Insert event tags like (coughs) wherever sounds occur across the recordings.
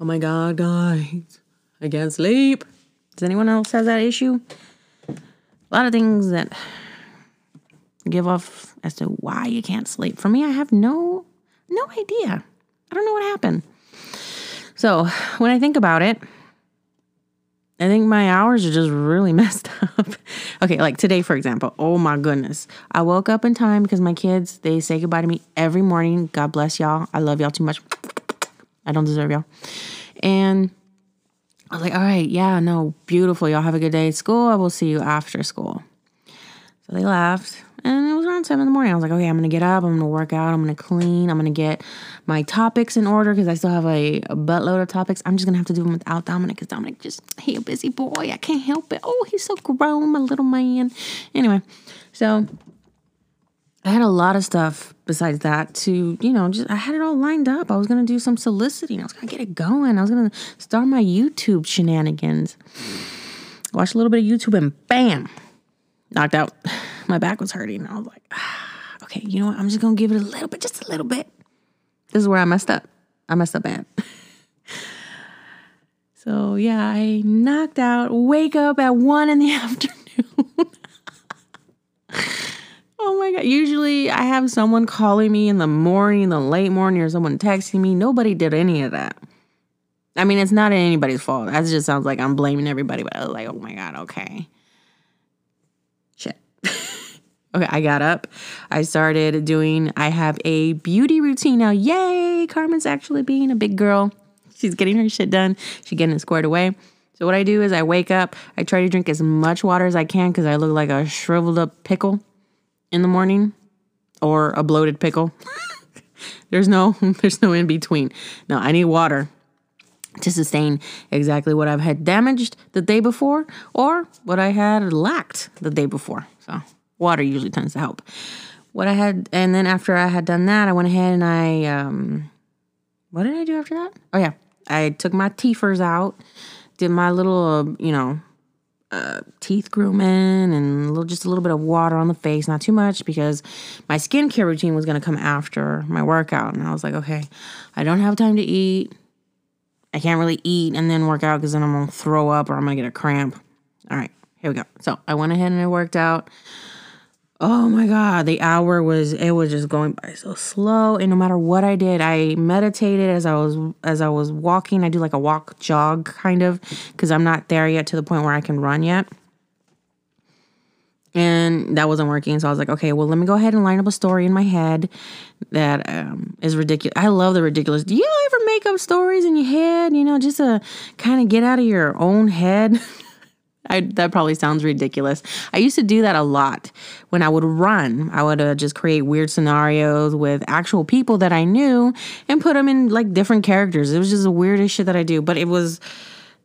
Oh my God, guys. I can't sleep. Does anyone else have that issue? A lot of things that give off as to why you can't sleep. For me, I have no no idea. I don't know what happened. So when I think about it, I think my hours are just really (laughs) messed up. okay, like today, for example. Oh my goodness. I woke up in time because my kids, they say goodbye to me every morning. God bless y'all. I love y'all too much. I don't deserve y'all. And I was like, all right, yeah, no, beautiful. Y'all have a good day at school. I will see you after school. So they left. And it was around seven in the morning. I was like, okay, I'm gonna get up, I'm gonna work out, I'm gonna clean, I'm gonna get my topics in order because I still have a, a, buttload of topics. I'm just gonna have to do them without Dominic because Dominic just he a busy boy. I can't help it. Oh, he's so grown, my little man. Anyway, so I had a lot of stuff besides that to, you know, just I had it all lined up. I was gonna do some soliciting. I was gonna get it going. I was gonna start my YouTube shenanigans. Watch a little bit of YouTube and bam, knocked out (sighs) my back was hurting. I was like, ah, okay, you know what? I'm just gonna give it a little bit, just a little bit. This is where I messed up. I messed up bad. (laughs) so yeah, I knocked out, wake up at one in the (laughs) afternoon. (laughs) my god. Usually I have someone calling me in the morning, the late morning, or someone texting me. Nobody did any of that. I mean, it's not anybody's fault. That just sounds like I'm blaming everybody, but I was like, oh my God, okay. Shit. (laughs) okay, I got up. I started doing, I have a beauty routine now. Yay! Carmen's actually being a big girl. She's getting her shit done. She's getting it squared away. So, what I do is I wake up, I try to drink as much water as I can because I look like a shriveled up pickle in the morning or a bloated pickle. (laughs) there's no (laughs) there's no in between. No, I need water to sustain exactly what I've had damaged the day before or what I had lacked the day before. So water usually tends to help. What I had, and then after I had done that, I went ahead and I, um, what did I do after that? Oh yeah, I took my teethers out, did my little, uh, you know, uh, teeth grooming and a little, just a little bit of water on the face, not too much because my skincare routine was going to come after my workout. And I was like, okay, I don't have time to eat. I can't really eat and then work out because then I'm going to throw up or I'm going to get a cramp. All right, here we go. So I went ahead and I worked out. Oh my God, the hour was it was just going by so slow. And no matter what I did, I meditated as I was as I was walking. I do like a walk jog kind of because I'm not there yet to the point where I can run yet. And that wasn't working. So I was like, okay, well, let me go ahead and line up a story in my head that um, is ridiculous. I love the ridiculous. Do you ever make up stories in your head, you know, just to kind of get out of your own head? (laughs) I, that probably sounds ridiculous. I used to do that a lot when I would run. I would uh, just create weird scenarios with actual people that I knew and put them in like different characters. It was just the weirdest shit that I do, but it was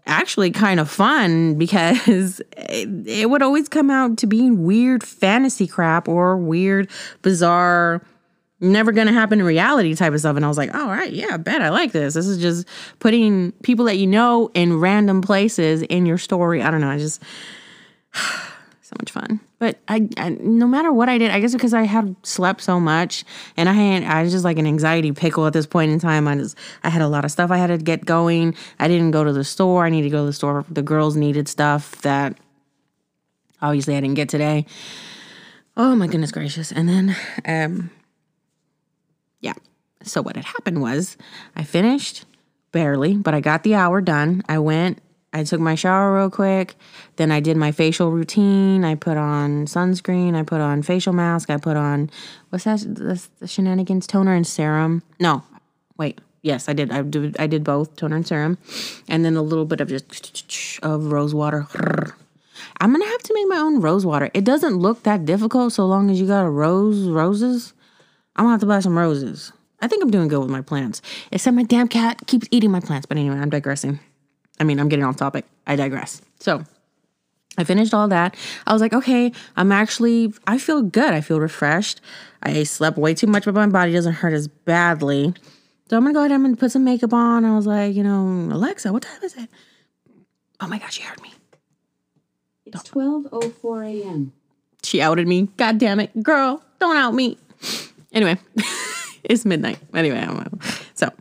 actually kind of fun (laughs) because it, it would always come out to being weird fantasy crap or weird, bizarre never gonna happen in reality type of stuff. And I was like, oh, all right, yeah, bet I like this. This is just putting people that you know in random places in your story. I don't know. I just (sighs) so much fun. But I, I, no matter what I did, I guess because I had slept so much and I had I was just like an anxiety pickle at this point in time. I just I had a lot of stuff I had to get going. I didn't go to the store. I needed to go to the store. The girls needed stuff that obviously I didn't get today. Oh my goodness gracious. And then um yeah. So what had happened was I finished barely, but I got the hour done. I went, I took my shower real quick. Then I did my facial routine. I put on sunscreen. I put on facial mask. I put on what's that? The, the shenanigans toner and serum. No, wait. Yes, I did. I did. I did both toner and serum, and then a little bit of just of rose water. I'm gonna have to make my own rose water. It doesn't look that difficult so long as you got a rose roses. I'm gonna have to buy some roses. I think I'm doing good with my plants. Except my damn cat keeps eating my plants. But anyway, I'm digressing. I mean, I'm getting off topic. I digress. So I finished all that. I was like, okay, I'm actually, I feel good. I feel refreshed. I slept way too much, but my body doesn't hurt as badly. So I'm gonna go ahead and put some makeup on. I was like, you know, Alexa, what time is it? Oh my gosh, she heard me. It's 12.04 a.m. She outed me. God damn it. Girl, don't out me. Anyway, (laughs) it's midnight. Anyway, so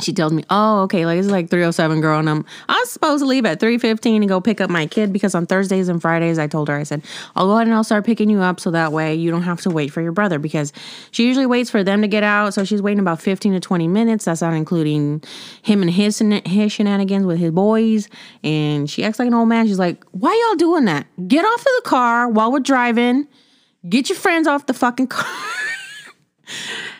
she tells me, "Oh, okay, like it's like 307 girl and I'm I'm supposed to leave at 3:15 and go pick up my kid because on Thursdays and Fridays I told her I said, "I'll go ahead and I'll start picking you up so that way you don't have to wait for your brother because she usually waits for them to get out, so she's waiting about 15 to 20 minutes. That's not including him and his his shenanigans with his boys and she acts like an old man. She's like, "Why y'all doing that? Get off of the car while we're driving. Get your friends off the fucking car."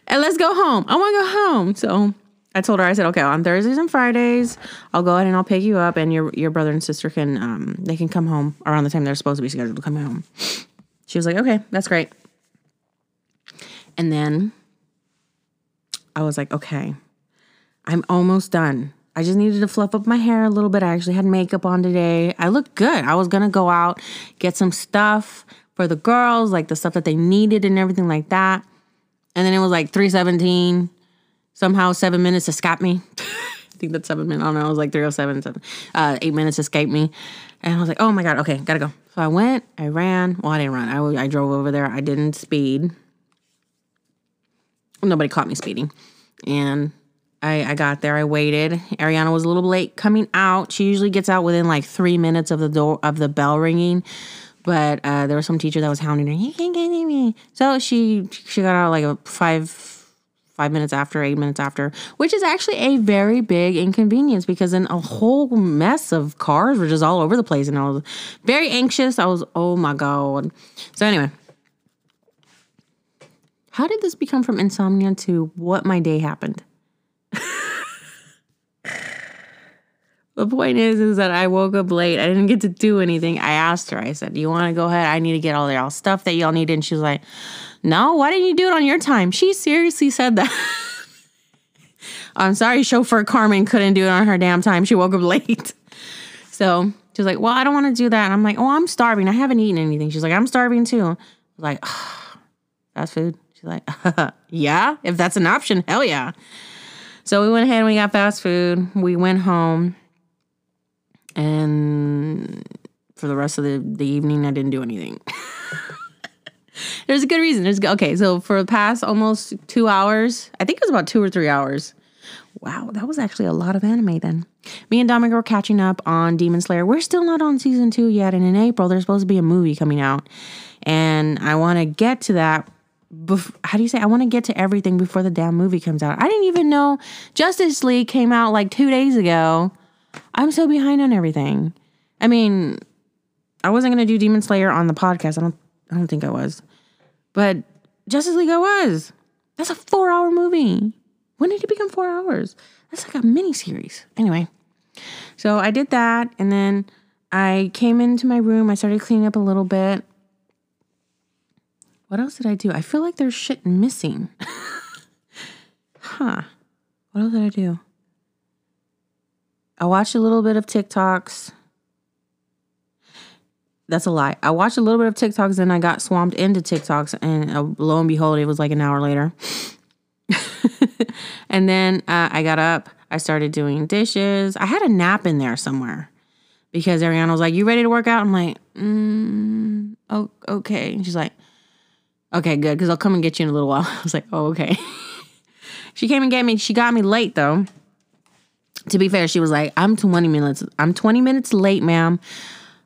and let's go home. I want to go home. So I told her, I said, okay, on Thursdays and Fridays, I'll go ahead and I'll pick you up, and your your brother and sister can um they can come home around the time they're supposed to be scheduled to come home. She was like, okay, that's great. And then I was like, okay, I'm almost done. I just needed to fluff up my hair a little bit. I actually had makeup on today. I looked good. I was gonna go out, get some stuff for the girls, like the stuff that they needed and everything like that. And then it was like 317 somehow seven minutes escaped me. (laughs) I think that's seven minutes. I don't know. It was like 307, seven, uh, eight minutes escaped me. And I was like, oh my God, okay, gotta go. So I went, I ran. Well, I didn't run. I, I drove over there. I didn't speed. Nobody caught me speeding. And I, I got there. I waited. Ariana was a little late coming out. She usually gets out within like three minutes of the door of the bell ringing. But uh, there was some teacher that was hounding her. You can't get me. So she she got out like a five five minutes after, eight minutes after, which is actually a very big inconvenience because then a whole mess of cars were just all over the place. And I was very anxious. I was, oh my God. So, anyway, how did this become from insomnia to what my day happened? (laughs) the point is, is that I woke up late. I didn't get to do anything. I asked her, I said, Do you want to go ahead? I need to get all y'all stuff that y'all need. And she was like, no, why didn't you do it on your time? She seriously said that. (laughs) I'm sorry, chauffeur Carmen couldn't do it on her damn time. She woke up (laughs) late. So she was like, Well, I don't want to do that. And I'm like, Oh, I'm starving. I haven't eaten anything. She's like, I'm starving too. I like, oh, Fast food. She's like, (laughs) Yeah, if that's an option, hell yeah. So we went ahead and we got fast food. We went home. And for the rest of the, the evening, I didn't do anything. (laughs) There's a good reason. There's okay. So for the past almost two hours, I think it was about two or three hours. Wow, that was actually a lot of anime then. Me and Dominic were catching up on Demon Slayer. We're still not on season two yet, and in April there's supposed to be a movie coming out, and I want to get to that. Bef- how do you say? I want to get to everything before the damn movie comes out. I didn't even know Justice League came out like two days ago. I'm so behind on everything. I mean, I wasn't gonna do Demon Slayer on the podcast. I don't I don't think I was. But Justice League I was. That's a four hour movie. When did it become four hours? That's like a mini series. Anyway, so I did that and then I came into my room. I started cleaning up a little bit. What else did I do? I feel like there's shit missing. (laughs) huh. What else did I do? I watched a little bit of TikToks. That's a lie. I watched a little bit of TikToks and I got swamped into TikToks, and uh, lo and behold, it was like an hour later. (laughs) and then uh, I got up. I started doing dishes. I had a nap in there somewhere because Ariana was like, "You ready to work out?" I'm like, mm, "Oh, okay." And she's like, "Okay, good, because I'll come and get you in a little while." (laughs) I was like, "Oh, okay." (laughs) she came and get me. She got me late though. To be fair, she was like, "I'm 20 minutes. I'm 20 minutes late, ma'am."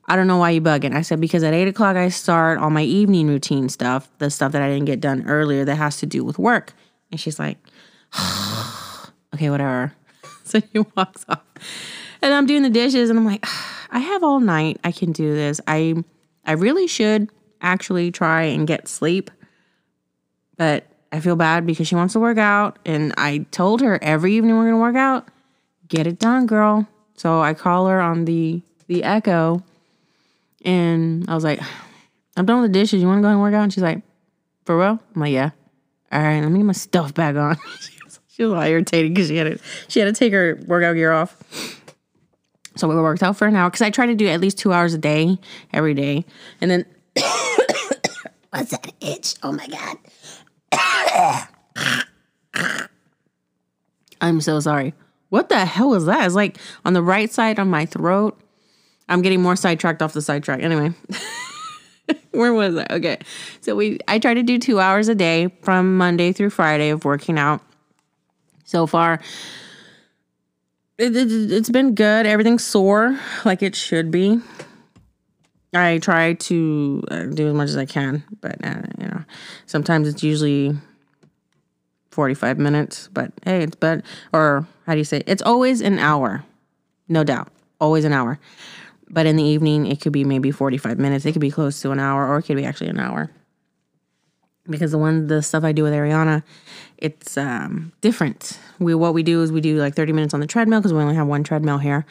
I don't know why you're bugging. I said, because at eight o'clock I start all my evening routine stuff, the stuff that I didn't get done earlier that has to do with work. And she's like, (sighs) okay, whatever. (laughs) so she walks off. And I'm doing the dishes and I'm like, (sighs) I have all night. I can do this. I I really should actually try and get sleep. But I feel bad because she wants to work out. And I told her every evening we're gonna work out. Get it done, girl. So I call her on the the echo and I was like, I'm done with the dishes. You want to go and work out? And she's like, for real? I'm like, yeah. All right, let me get my stuff back on. (laughs) she, was, was all irritated because she had to she had to take her workout gear off. So we worked out for an hour because I try to do at least two hours a day every day, and then (coughs) what's that itch? Oh my god! (coughs) I'm so sorry. What the hell was that? It's like on the right side on my throat I'm getting more sidetracked off the sidetrack. Anyway, (laughs) where was I? Okay. So we I try to do 2 hours a day from Monday through Friday of working out. So far, it, it, it's been good. Everything's sore like it should be. I try to uh, do as much as I can, but uh, you know, sometimes it's usually 45 minutes, but hey, it's but or how do you say? It? It's always an hour. No doubt. Always an hour. But in the evening, it could be maybe 45 minutes. It could be close to an hour or it could be actually an hour. Because the one the stuff I do with Ariana, it's um, different. We what we do is we do like 30 minutes on the treadmill because we only have one treadmill here.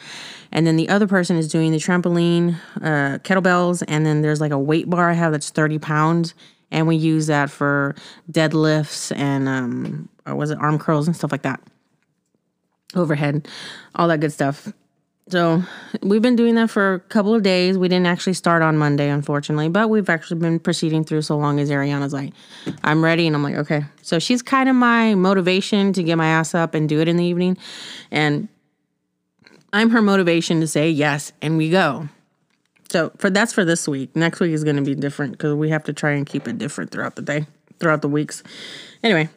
And then the other person is doing the trampoline, uh, kettlebells, and then there's like a weight bar I have that's 30 pounds. And we use that for deadlifts and um, or was it arm curls and stuff like that. Overhead, all that good stuff. So we've been doing that for a couple of days. We didn't actually start on Monday, unfortunately, but we've actually been proceeding through so long as Ariana's like, I'm ready. And I'm like, okay. So she's kind of my motivation to get my ass up and do it in the evening. And I'm her motivation to say yes, and we go. So for that's for this week. Next week is going to be different because we have to try and keep it different throughout the day, throughout the weeks. Anyway,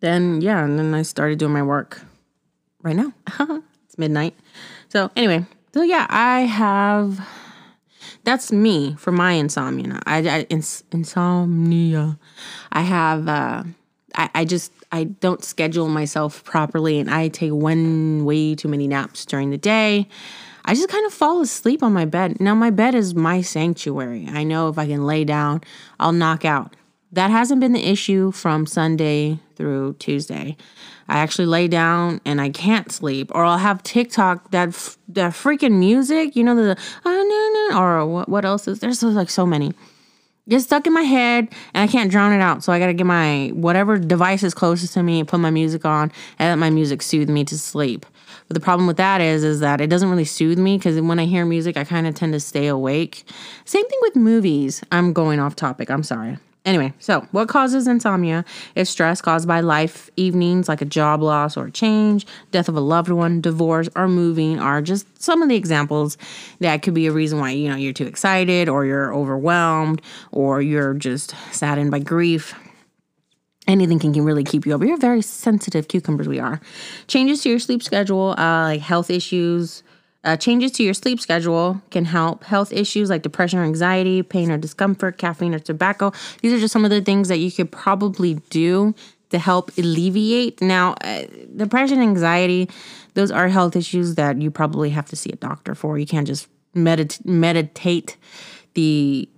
then yeah, and then I started doing my work right now. (laughs) It's midnight. So anyway, so yeah, I have. That's me for my insomnia. I, I ins, insomnia. I have. Uh, I, I just I don't schedule myself properly, and I take one way too many naps during the day. I just kind of fall asleep on my bed. Now my bed is my sanctuary. I know if I can lay down, I'll knock out. That hasn't been the issue from Sunday through Tuesday. I actually lay down and I can't sleep, or I'll have TikTok that f- that freaking music, you know the uh, or what what else is there's like so many. Get stuck in my head and I can't drown it out. So I gotta get my whatever device is closest to me, put my music on, and let my music soothe me to sleep. But the problem with that is, is that it doesn't really soothe me because when I hear music, I kind of tend to stay awake. Same thing with movies. I'm going off topic. I'm sorry. Anyway, so what causes insomnia is stress caused by life evenings like a job loss or change, death of a loved one, divorce, or moving are just some of the examples that could be a reason why you know you're too excited or you're overwhelmed or you're just saddened by grief. Anything can can really keep you up. You're very sensitive cucumbers. We are changes to your sleep schedule, uh, like health issues, uh, changes to your sleep schedule can help. Health issues like depression or anxiety, pain or discomfort, caffeine or tobacco. These are just some of the things that you could probably do to help alleviate. Now, uh, depression, anxiety, those are health issues that you probably have to see a doctor for. You can't just medit- meditate the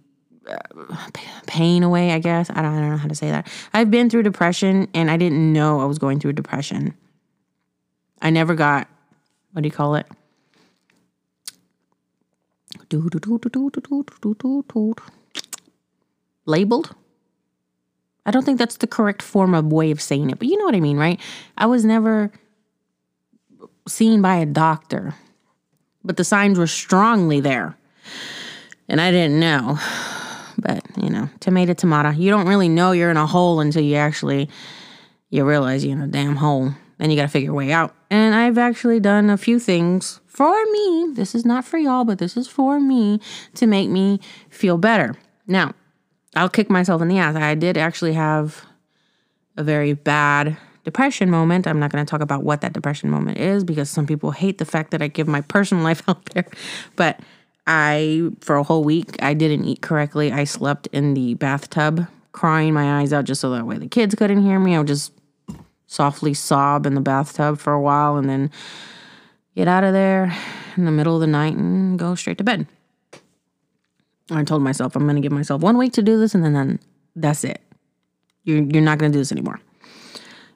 Uh, pain away, I guess. I don't, I don't know how to say that. I've been through depression and I didn't know I was going through depression. I never got, what do you call it? labeled. I don't think that's the correct form of way of saying it, but you know what I mean, right? I was never seen by a doctor, but the signs were strongly there. And I didn't know. But, you know, tomato tomato. You don't really know you're in a hole until you actually you realize you're in a damn hole. Then you got to figure your way out. And I've actually done a few things for me. This is not for y'all, but this is for me to make me feel better. Now, I'll kick myself in the ass. I did actually have a very bad depression moment. I'm not going to talk about what that depression moment is because some people hate the fact that I give my (laughs) personal life out there. But I, for a whole week, I didn't eat correctly. I slept in the bathtub, crying my eyes out just so that way the kids couldn't hear me. I would just softly sob in the bathtub for a while and then get out of there in the middle of the night and go straight to bed. I told myself I'm going to give myself one week to do this and then, then that's it. You're, you're not going to do this anymore.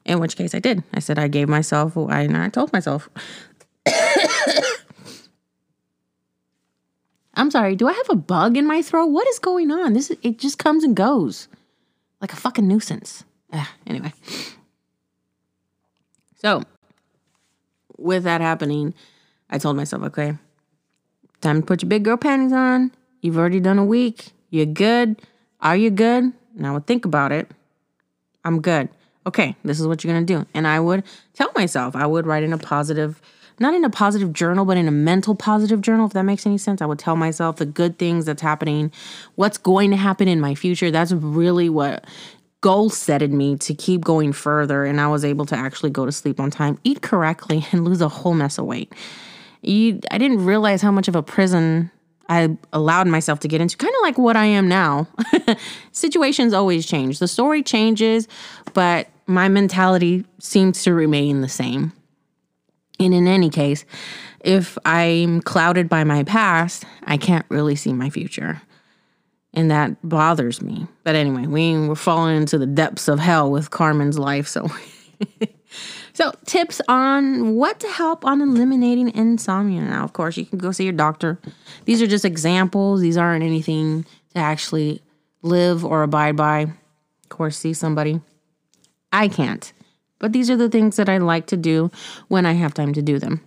In which case I did. I said I gave myself, I, and I told myself. I'm sorry, do I have a bug in my throat? What is going on? This is, it just comes and goes like a fucking nuisance. Ugh, anyway. So, with that happening, I told myself, okay, time to put your big girl panties on. You've already done a week. You're good. Are you good? Now I think about it. I'm good. Okay, this is what you're gonna do. And I would tell myself, I would write in a positive, not in a positive journal, but in a mental positive journal, if that makes any sense. I would tell myself the good things that's happening, what's going to happen in my future. That's really what goal setted me to keep going further and I was able to actually go to sleep on time, eat correctly, (laughs) and lose a whole mess of weight. You, I didn't realize how much of a prison I allowed myself to get into, kind of like what I am now. (laughs) Situations always change. The story changes, but my mentality seems to remain the same. And in any case, if I'm clouded by my past, I can't really see my future and that bothers me. But anyway, we we're falling into the depths of hell with Carmen's life. So, (laughs) so tips on what to help on eliminating insomnia. Now, of course, you can go see your doctor. These are just examples. These aren't anything to actually live or abide by. Of course, see somebody. I can't. But these are the things that I like to do when I have time to do them.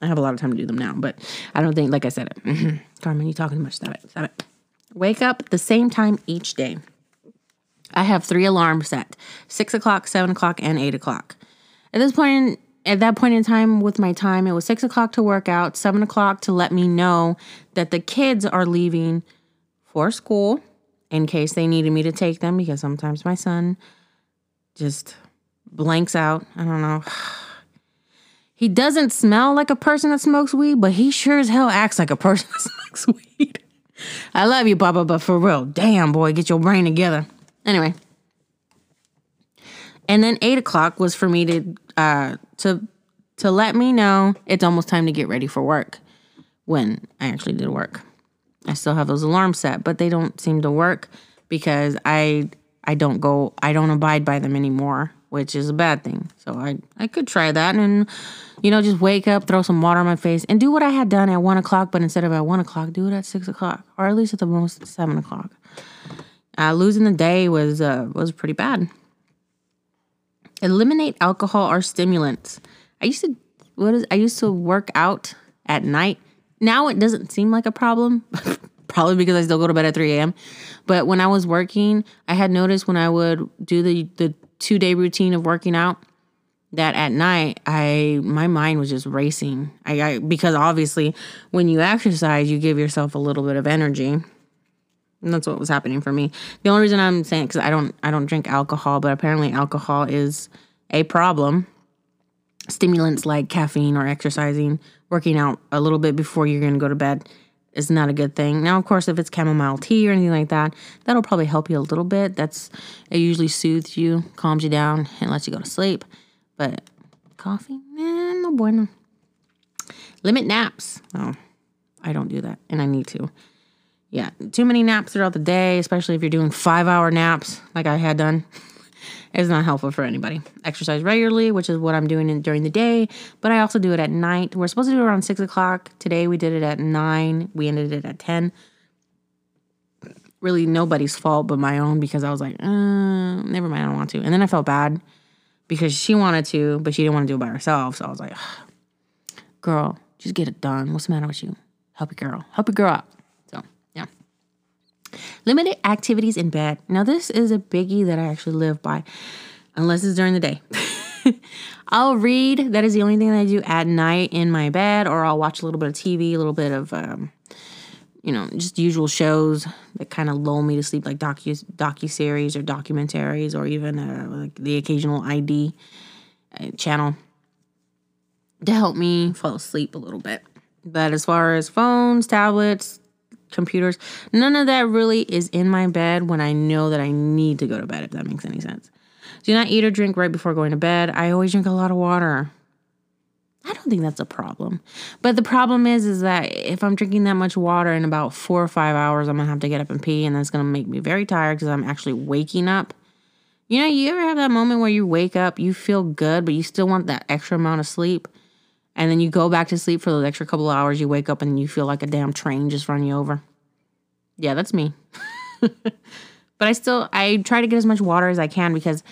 I have a lot of time to do them now, but I don't think, like I said, it. Carmen, you talking too much. Stop it. Stop it. Wake up at the same time each day. I have three alarms set six o'clock, seven o'clock, and eight o'clock. At this point, at that point in time with my time, it was six o'clock to work out, seven o'clock to let me know that the kids are leaving for school in case they needed me to take them because sometimes my son just blanks out. I don't know. (sighs) He doesn't smell like a person that smokes weed, but he sure as hell acts like a person (laughs) that smokes weed. I love you, Papa, but for real, damn boy, get your brain together. Anyway. And then eight o'clock was for me to uh to to let me know it's almost time to get ready for work when I actually did work. I still have those alarms set, but they don't seem to work because I I don't go I don't abide by them anymore, which is a bad thing. So I I could try that and you know, just wake up, throw some water on my face, and do what I had done at one o'clock, but instead of at one o'clock, do it at six o'clock, or at least at the most seven o'clock. Uh, losing the day was uh, was pretty bad. Eliminate alcohol or stimulants. I used to what is I used to work out at night. Now it doesn't seem like a problem, (laughs) probably because I still go to bed at 3 a.m. But when I was working, I had noticed when I would do the the two day routine of working out, that at night I my mind was just racing. I, I because obviously when you exercise, you give yourself a little bit of energy. And that's what was happening for me. The only reason I'm saying because I don't I don't drink alcohol, but apparently alcohol is a problem. Stimulants like caffeine or exercising, working out a little bit before you're gonna go to bed is not a good thing. Now, of course, if it's chamomile tea or anything like that, that'll probably help you a little bit. That's it usually soothes you, calms you down, and lets you go to sleep. But coffee, man, no bueno. Limit naps. Oh, I don't do that, and I need to. Yeah, too many naps throughout the day, especially if you're doing five hour naps like I had done, (laughs) is not helpful for anybody. Exercise regularly, which is what I'm doing in, during the day, but I also do it at night. We're supposed to do it around six o'clock. Today we did it at nine. We ended it at 10 really nobody's fault but my own because I was like, uh, never mind, I don't want to. And then I felt bad because she wanted to, but she didn't want to do it by herself. So I was like, (sighs) girl, just get it done. What's the matter with you? Help your girl. Help your girl out. Limited activities in bed. Now, this is a biggie that I actually live by, unless it's during the day. (laughs) I'll read. That is the only thing that I do at night in my bed, or I'll watch a little bit of TV, a little bit of um, you know, just usual shows that kind of lull me to sleep, like docu docu series or documentaries, or even uh, like the occasional ID uh, channel to help me fall asleep a little bit. But as far as phones, tablets, computers, none of that really is in my bed when I know that I need to go to bed. If that makes any sense. Do not eat or drink right before going to bed. I always drink a lot of water. I don't think that's a problem. But the problem is is that if I'm drinking that much water in about 4 or 5 hours, I'm going to have to get up and pee and that's going to make me very tired cuz I'm actually waking up. You know, you ever have that moment where you wake up, you feel good, but you still want that extra amount of sleep? And then you go back to sleep for those extra couple of hours, you wake up and you feel like a damn train just run you over. Yeah, that's me. (laughs) but I still I try to get as much water as I can because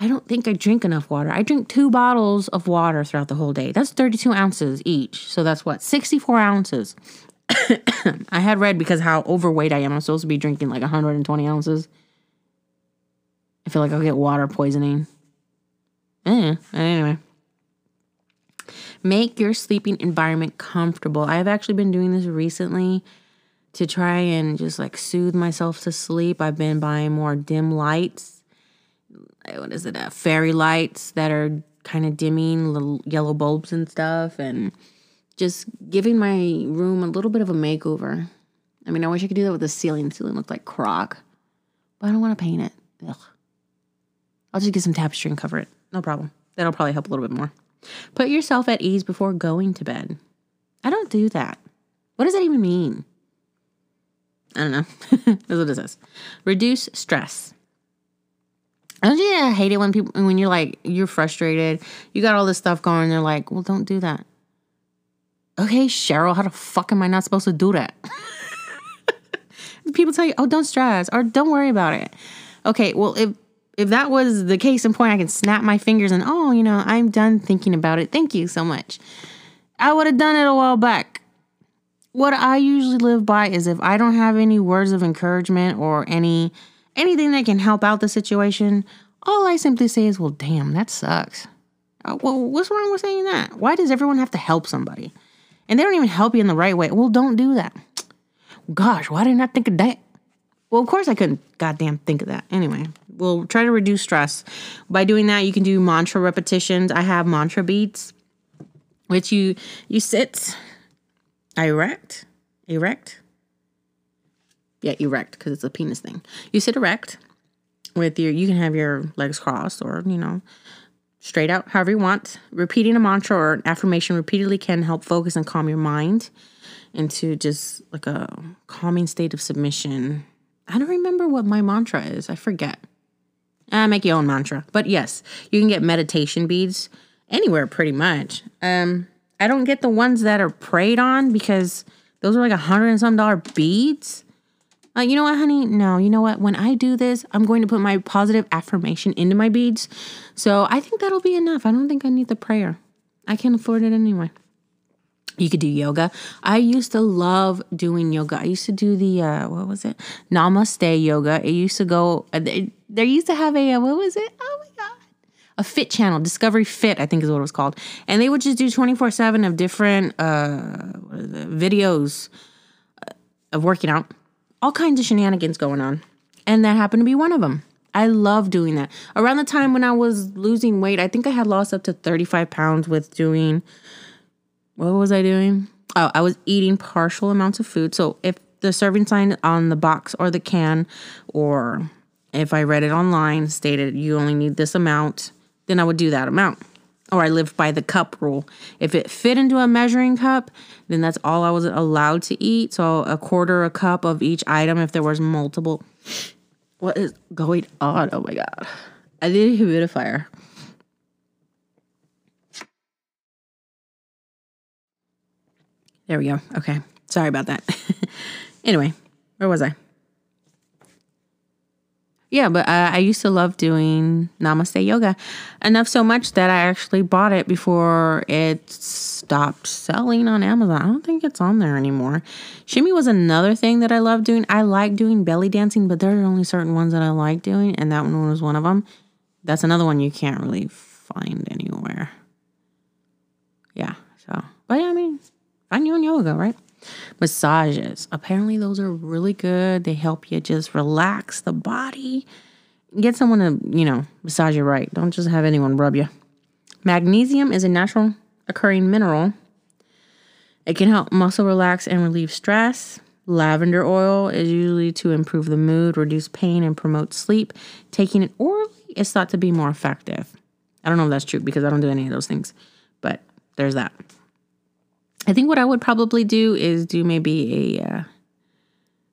I don't think I drink enough water. I drink two bottles of water throughout the whole day. That's 32 ounces each. So that's what? 64 ounces. (coughs) I had read because how overweight I am. I'm supposed to be drinking like 120 ounces. I feel like I'll get water poisoning. Eh, anyway. Make your sleeping environment comfortable. I've actually been doing this recently to try and just like soothe myself to sleep, I've been buying more dim lights. What is it? Uh, fairy lights that are kind of dimming, little yellow bulbs and stuff, and just giving my room a little bit of a makeover. I mean, I wish I could do that with the ceiling. The ceiling looked like crock, but I don't want to paint it. Ugh. I'll just get some tapestry and cover it. No problem. That'll probably help a little bit more. Put yourself at ease before going to bed. I don't do that. What does that even mean? I don't know. (laughs) That's what it says. Reduce stress. Don't you hate it when people when you're like you're frustrated, you got all this stuff going, they're like, well, don't do that. Okay, Cheryl, how the fuck am I not supposed to do that? (laughs) people tell you, oh, don't stress or don't worry about it. Okay, well, if if that was the case in point, I can snap my fingers and oh, you know, I'm done thinking about it. Thank you so much. I would have done it a while back. What I usually live by is if I don't have any words of encouragement or any anything that can help out the situation, all I simply say is, "Well, damn, that sucks." Uh, well, what's wrong with saying that? Why does everyone have to help somebody? And they don't even help you in the right way. Well, don't do that. Gosh, why didn't I think of that? Well, of course I couldn't goddamn think of that. Anyway, we'll try to reduce stress. By doing that, you can do mantra repetitions. I have mantra beats, which you you sit erect, erect. Yeah, erect because it's a penis thing. You sit erect with your. You can have your legs crossed or you know straight out, however you want. Repeating a mantra or an affirmation repeatedly can help focus and calm your mind into just like a calming state of submission. I don't remember what my mantra is. I forget. Uh, make your own mantra. But yes, you can get meditation beads anywhere pretty much. Um, I don't get the ones that are prayed on because those are like a hundred and some dollar beads. Uh, you know what, honey? No, you know what? When I do this, I'm going to put my positive affirmation into my beads. So I think that'll be enough. I don't think I need the prayer. I can't afford it anyway. You could do yoga. I used to love doing yoga. I used to do the uh, what was it? Namaste yoga. It used to go. Uh, there used to have a uh, what was it? Oh my god, a Fit channel, Discovery Fit, I think is what it was called, and they would just do twenty four seven of different uh, videos uh, of working out, all kinds of shenanigans going on, and that happened to be one of them. I love doing that. Around the time when I was losing weight, I think I had lost up to 35 pounds with doing what was I doing? Oh, I was eating partial amounts of food. So if the serving sign on the box or the can, or if I read it online, stated you only need this amount, then I would do that amount. Or I lived by the cup rule. If it fit into a measuring cup, then that's all I was allowed to eat. So a quarter a cup of each item if there was multiple. What is going on? Oh my god. I need a humidifier. There we go. Okay. Sorry about that. (laughs) anyway, where was I? Yeah, but uh, I used to love doing Namaste yoga enough so much that I actually bought it before it stopped selling on Amazon. I don't think it's on there anymore. Shimmy was another thing that I love doing. I like doing belly dancing, but there are only certain ones that I like doing, and that one was one of them. That's another one you can't really find anywhere. Yeah, so, but I mean, On yoga, right? Massages. Apparently, those are really good. They help you just relax the body. Get someone to, you know, massage you right. Don't just have anyone rub you. Magnesium is a natural occurring mineral. It can help muscle relax and relieve stress. Lavender oil is usually to improve the mood, reduce pain, and promote sleep. Taking it orally is thought to be more effective. I don't know if that's true because I don't do any of those things, but there's that. I think what I would probably do is do maybe a uh,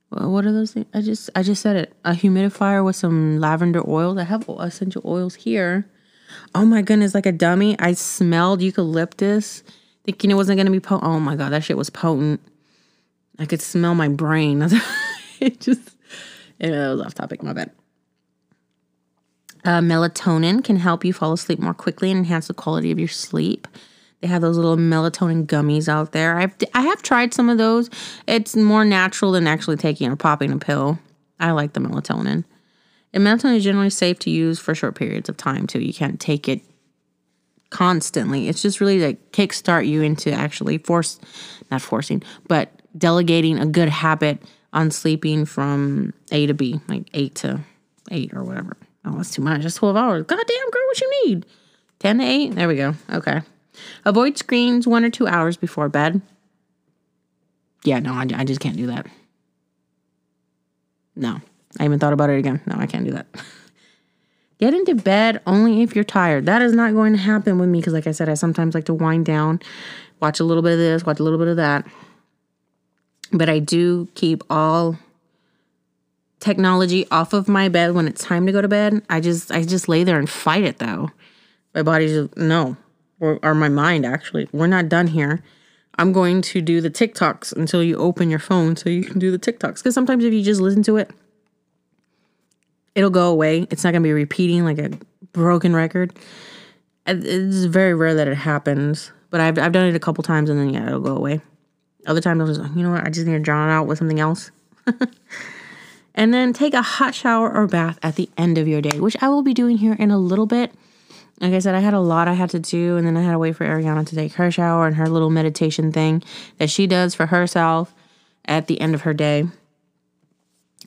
what are those things? I just I just said it. A humidifier with some lavender oil. I have essential oils here. Oh my goodness, like a dummy. I smelled eucalyptus, thinking it wasn't gonna be potent. Oh my god, that shit was potent. I could smell my brain. (laughs) it just it was off topic. My bad. Uh, melatonin can help you fall asleep more quickly and enhance the quality of your sleep. They have those little melatonin gummies out there. I've I have tried some of those. It's more natural than actually taking or popping a pill. I like the melatonin. And melatonin is generally safe to use for short periods of time too. You can't take it constantly. It's just really like kickstart you into actually force, not forcing, but delegating a good habit on sleeping from A to B, like eight to eight or whatever. Oh, that's too much. That's 12 hours. God damn, girl, what you need? 10 to 8? There we go. Okay. Avoid screens one or two hours before bed. Yeah, no, I, I just can't do that. No, I even thought about it again. No, I can't do that. (laughs) Get into bed only if you're tired. That is not going to happen with me because, like I said, I sometimes like to wind down, watch a little bit of this, watch a little bit of that. But I do keep all technology off of my bed when it's time to go to bed. I just I just lay there and fight it though. My body's just no, or, or my mind actually. We're not done here. I'm going to do the TikToks until you open your phone so you can do the TikToks. Because sometimes if you just listen to it, it'll go away. It's not going to be repeating like a broken record. It's very rare that it happens, but I've, I've done it a couple times and then yeah, it'll go away. Other times I'll just, you know what, I just need to drown it out with something else. (laughs) and then take a hot shower or bath at the end of your day, which I will be doing here in a little bit. Like I said, I had a lot I had to do, and then I had to wait for Ariana to take her shower and her little meditation thing that she does for herself at the end of her day.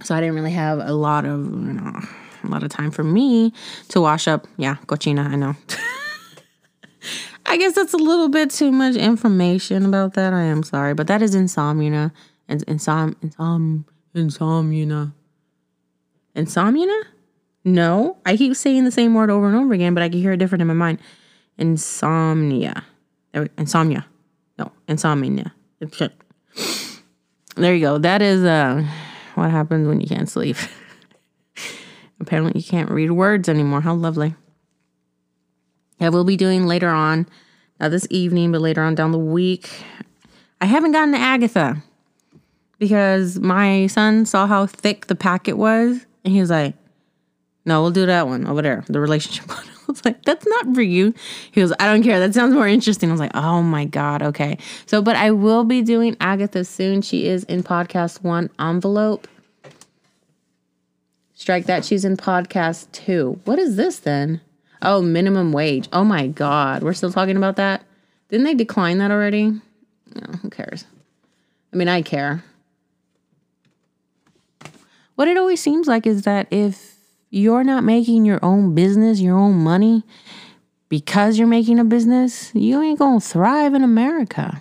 So I didn't really have a lot of, you know, a lot of time for me to wash up. Yeah, cochina, I know. (laughs) I guess that's a little bit too much information about that. I am sorry, but that is insomnia. And insom, insom, insomnia. Insomnia? No, I keep saying the same word over and over again, but I can hear it different in my mind. Insomnia. Insomnia. No, insomnia. There you go. That is uh, what happens when you can't sleep. (laughs) Apparently, you can't read words anymore. How lovely. I will be doing later on, not this evening, but later on down the week. I haven't gotten to Agatha because my son saw how thick the packet was, and he was like, no, we'll do that one over there, the relationship (laughs) one. I was like, that's not for you. He goes, I don't care. That sounds more interesting. I was like, oh my God, okay. So, but I will be doing Agatha soon. She is in podcast one envelope. Strike that. She's in podcast two. What is this then? Oh, minimum wage. Oh my God. We're still talking about that? Didn't they decline that already? No, who cares? I mean, I care. What it always seems like is that if you're not making your own business, your own money, because you're making a business, you ain't gonna thrive in America.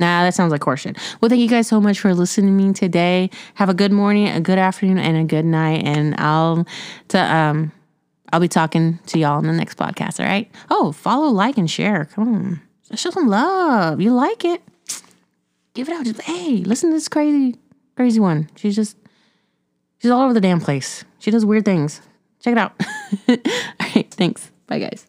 Nah, that sounds like horseshit. Well, thank you guys so much for listening to me today. Have a good morning, a good afternoon, and a good night. And I'll to um I'll be talking to y'all in the next podcast. All right. Oh, follow, like, and share. Come on, show some love. You like it? Give it out. Just hey, listen to this crazy, crazy one. She's just she's all over the damn place. She does weird things. Check it out. (laughs) (laughs) all right. Thanks. Bye, guys.